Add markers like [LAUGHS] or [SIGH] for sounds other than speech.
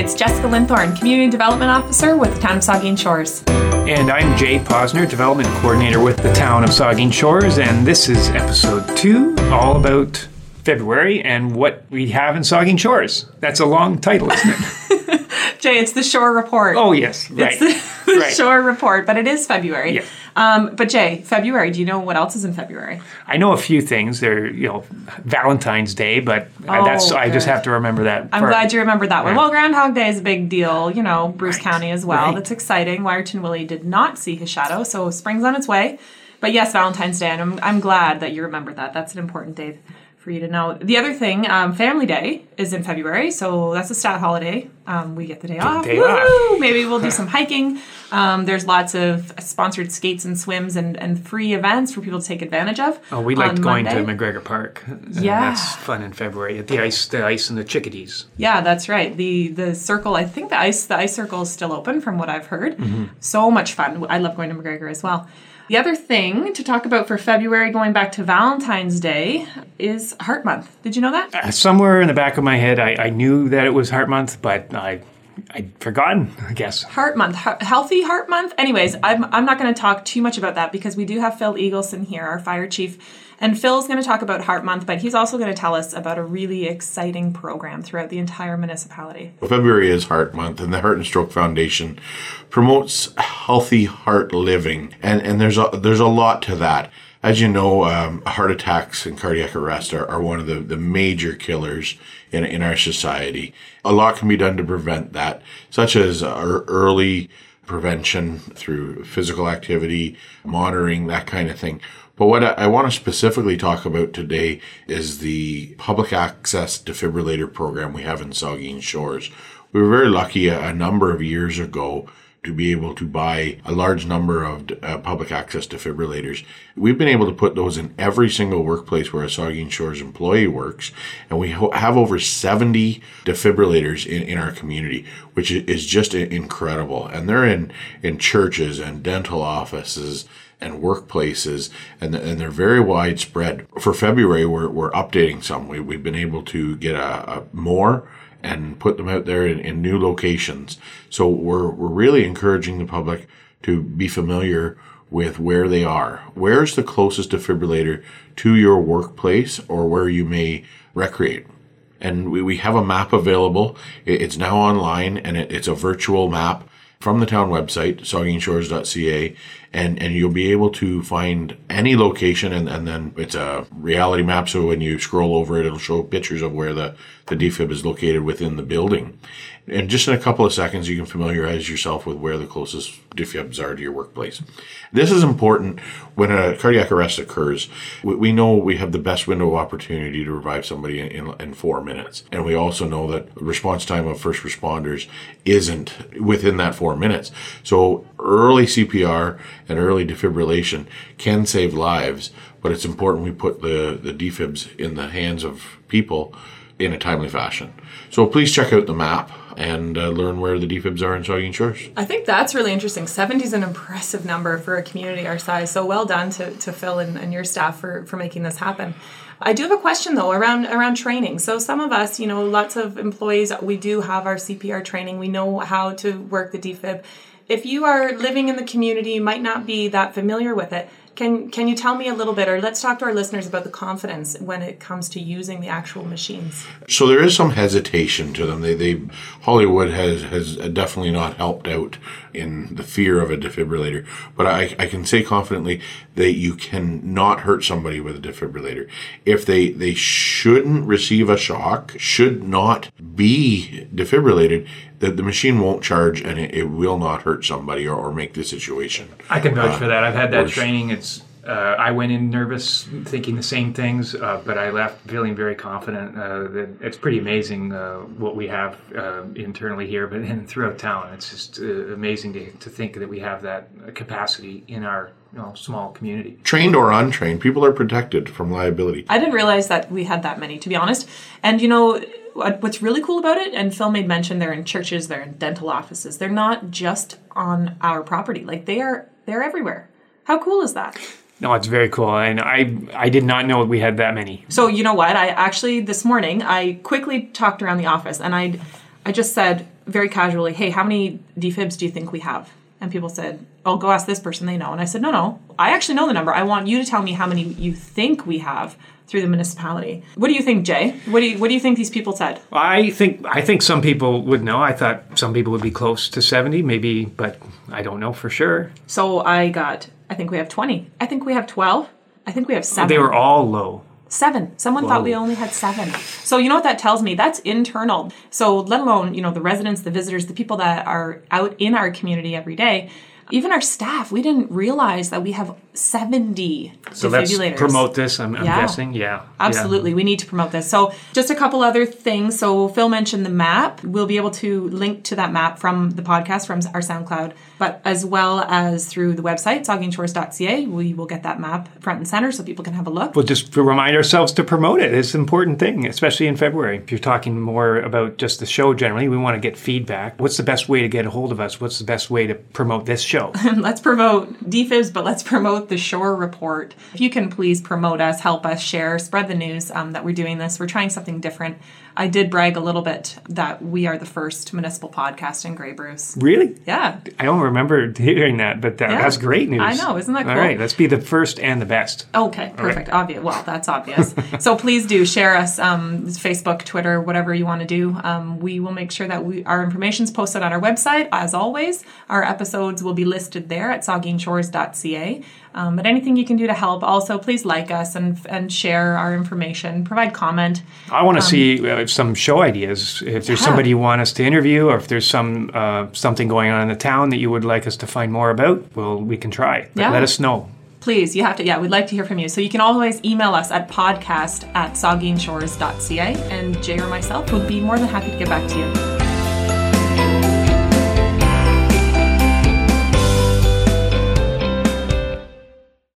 it's Jessica Linthorn, Community Development Officer with the Town of Saugeen Shores. And I'm Jay Posner, Development Coordinator with the Town of Saugeen Shores, and this is episode two, all about February and what we have in Saugeen Shores. That's a long title, isn't it? [LAUGHS] Jay, it's the Shore Report. oh, yes, right. It's the, the [LAUGHS] right. Shore Report, but it is February. Yeah. Um, but Jay, February, do you know what else is in February? I know a few things. They're, you know, Valentine's Day, but uh, Oh, that's I just have to remember that. I'm part. glad you remembered that one. Yeah. Well, Groundhog Day is a big deal, you know, Bruce Right, County as well. right. That's exciting. Wiarton Willie did not see his shadow, so spring's on its way. But yes, Valentine's Day, and I'm, I'm glad that you remembered that. That's an important date you to know. The other thing, um, Family Day is in February, so that's a stat holiday. Um, we get the day off. day off. Maybe we'll do some hiking. Um, there's lots of sponsored skates and swims and, and free events for people to take advantage of. Oh, we liked going Monday. to McGregor Park. Yeah. That's fun in February. At the ice, the ice and the chickadees. Yeah, that's right. The the circle. I think the ice the ice circle is still open from what I've heard. Mm-hmm. So much fun. I love going to McGregor as well. The other thing to talk about for February, going back to Valentine's Day, is Heart Month. Did you know that? Uh, somewhere in the back of my head, I, I knew that it was Heart Month, but I, I'd forgotten, I guess. Heart Month, Heart- Healthy Heart Month. Anyways, I'm, I'm not going to talk too much about that because we do have Phil Eagleson here, our fire chief. And Phil's going to talk about Heart Month, but he's also going to tell us about a really exciting program throughout the entire municipality. February is Heart Month, and the Heart and Stroke Foundation promotes healthy heart living, and and there's a there's a lot to that. As you know, um, heart attacks and cardiac arrest are, are one of the, the major killers in, in our society. A lot can be done to prevent that, such as our early prevention through physical activity, monitoring, that kind of thing. But what I, want to specifically talk about today is the public access defibrillator program we have in Saugeen Shores. We were very lucky a, number of years ago to be able to buy a large number of uh, public access defibrillators. We've been able to put those in every single workplace where a Saugeen Shores employee works, and we have over 70 defibrillators in, in our community, which is just incredible. And they're in, in churches and dental offices and workplaces, and, and they're very widespread. For February, we're, we're updating some. We, we've been able to get a, a more and put them out there in, in new locations. So we're, we're really encouraging the public to be familiar with where they are. Where's the closest defibrillator to your workplace or where you may recreate? And we, we have a map available. It's now online and it, it's a virtual map from the town website, saugeenshores.ca, and, and you'll be able to find any location and, and then it's a reality map. So when you scroll over it, it'll show pictures of where the, the defib is located within the building. And just in a couple of seconds, you can familiarize yourself with where the closest defibs are to your workplace. This is important when a cardiac arrest occurs. We, we know we have the best window of opportunity to revive somebody in, in, in four minutes. And we also know that response time of first responders isn't within that four minutes. So early CPR and early defibrillation can save lives, but it's important we put the, the defibs in the hands of people in a timely fashion. So please check out the map and uh, learn where the defibs are in Saugeen Shores. I think that's really interesting. 70 is an impressive number for a community our size. So well done to, to Phil and, and your staff for, for making this happen. I do have a question though around around training. So some of us, you know, lots of employees, we do have our CPR training. We know how to work the defib. If you are living in the community, you might not be that familiar with it. Can can you tell me a little bit, or let's talk to our listeners about the confidence when it comes to using the actual machines? So there is some hesitation to them. They, they Hollywood has has definitely not helped out in the fear of a defibrillator. But I, I can say confidently that you can not hurt somebody with a defibrillator. If they they shouldn't receive a shock, should not be defibrillated, that the machine won't charge and it, it will not hurt somebody or, or make the situation. I can vouch for that. I've had that worse. training. It's uh, I went in nervous, thinking the same things, uh, but I left feeling very confident. Uh, that it's pretty amazing uh, what we have uh, internally here, but and throughout town. It's just uh, amazing to, to think that we have that capacity in our you know, small community. Trained or untrained, people are protected from liability. I didn't realize that we had that many, to be honest. And you know, what- what's really cool about it, and Phil made mention they're in churches, they're in dental offices. They're not just on our property. Like they are, they're everywhere. How cool is that? No, it's very cool, and I I did not know we had that many. So you know what? I actually this morning I quickly talked around the office and I I just said very casually, "Hey, how many defibs do you think we have?" And people said, "Oh, go ask this person; they know." And I said, "No, no, I actually know the number. I want you to tell me how many you think we have through the municipality." What do you think, Jay? What do you What do you think these people said? I think I think some people would know. I thought some people would be close to seventy, maybe, but I don't know for sure. So I got. I think we have twenty. I think we have twelve. I think we have seven. They were all low. Seven. Someone thought we only had seven. So you know what that tells me? That's internal. So let alone, you know, the residents, the visitors, the people that are out in our community every day, even our staff, we didn't realize that we have 70 So let's promote this. I'm, I'm Yeah. guessing. Yeah. Absolutely. We need to promote this. So, just a couple other things. So, Phil mentioned the map. We'll be able to link to that map from the podcast, from our SoundCloud, but as well as through the website, saugeenshores.ca. We will get that map front and center so people can have a look. We'll just remind ourselves to promote it. It's an important thing, especially in February. If you're talking more about just the show generally, we want to get feedback. What's the best way to get a hold of us? What's the best way to promote this show? [LAUGHS] let's promote defibs, but let's promote the Shore Report. If you can please promote us, help us, share, spread the news um, that we're doing this. We're trying something different. I did brag a little bit that we are the first municipal podcast in Grey Bruce. really? Yeah. I don't remember hearing that, but that, Yeah. that's great news. I know, isn't that All cool? right, let's be the first and the best. Okay, perfect. Obvious. Well, that's obvious. [LAUGHS] so please do share us, um, Facebook, Twitter, whatever you want to do. Um, we will make sure that we our information is posted on our website. As always, our episodes will be listed there at saugeenshores.ca. Um, but anything you can do to help, also please like us and and share our information, provide comment. I want to see uh, some show ideas. If there's Yeah. somebody you want us to interview, or if there's some uh, something going on in the town that you would like us to find more about, well, we can try. But Yeah. let us know. Please, you have to, yeah, we'd like to hear from you. So you can always email us at podcast at saugeenshores.ca, and Jay or myself would be more than happy to get back to you.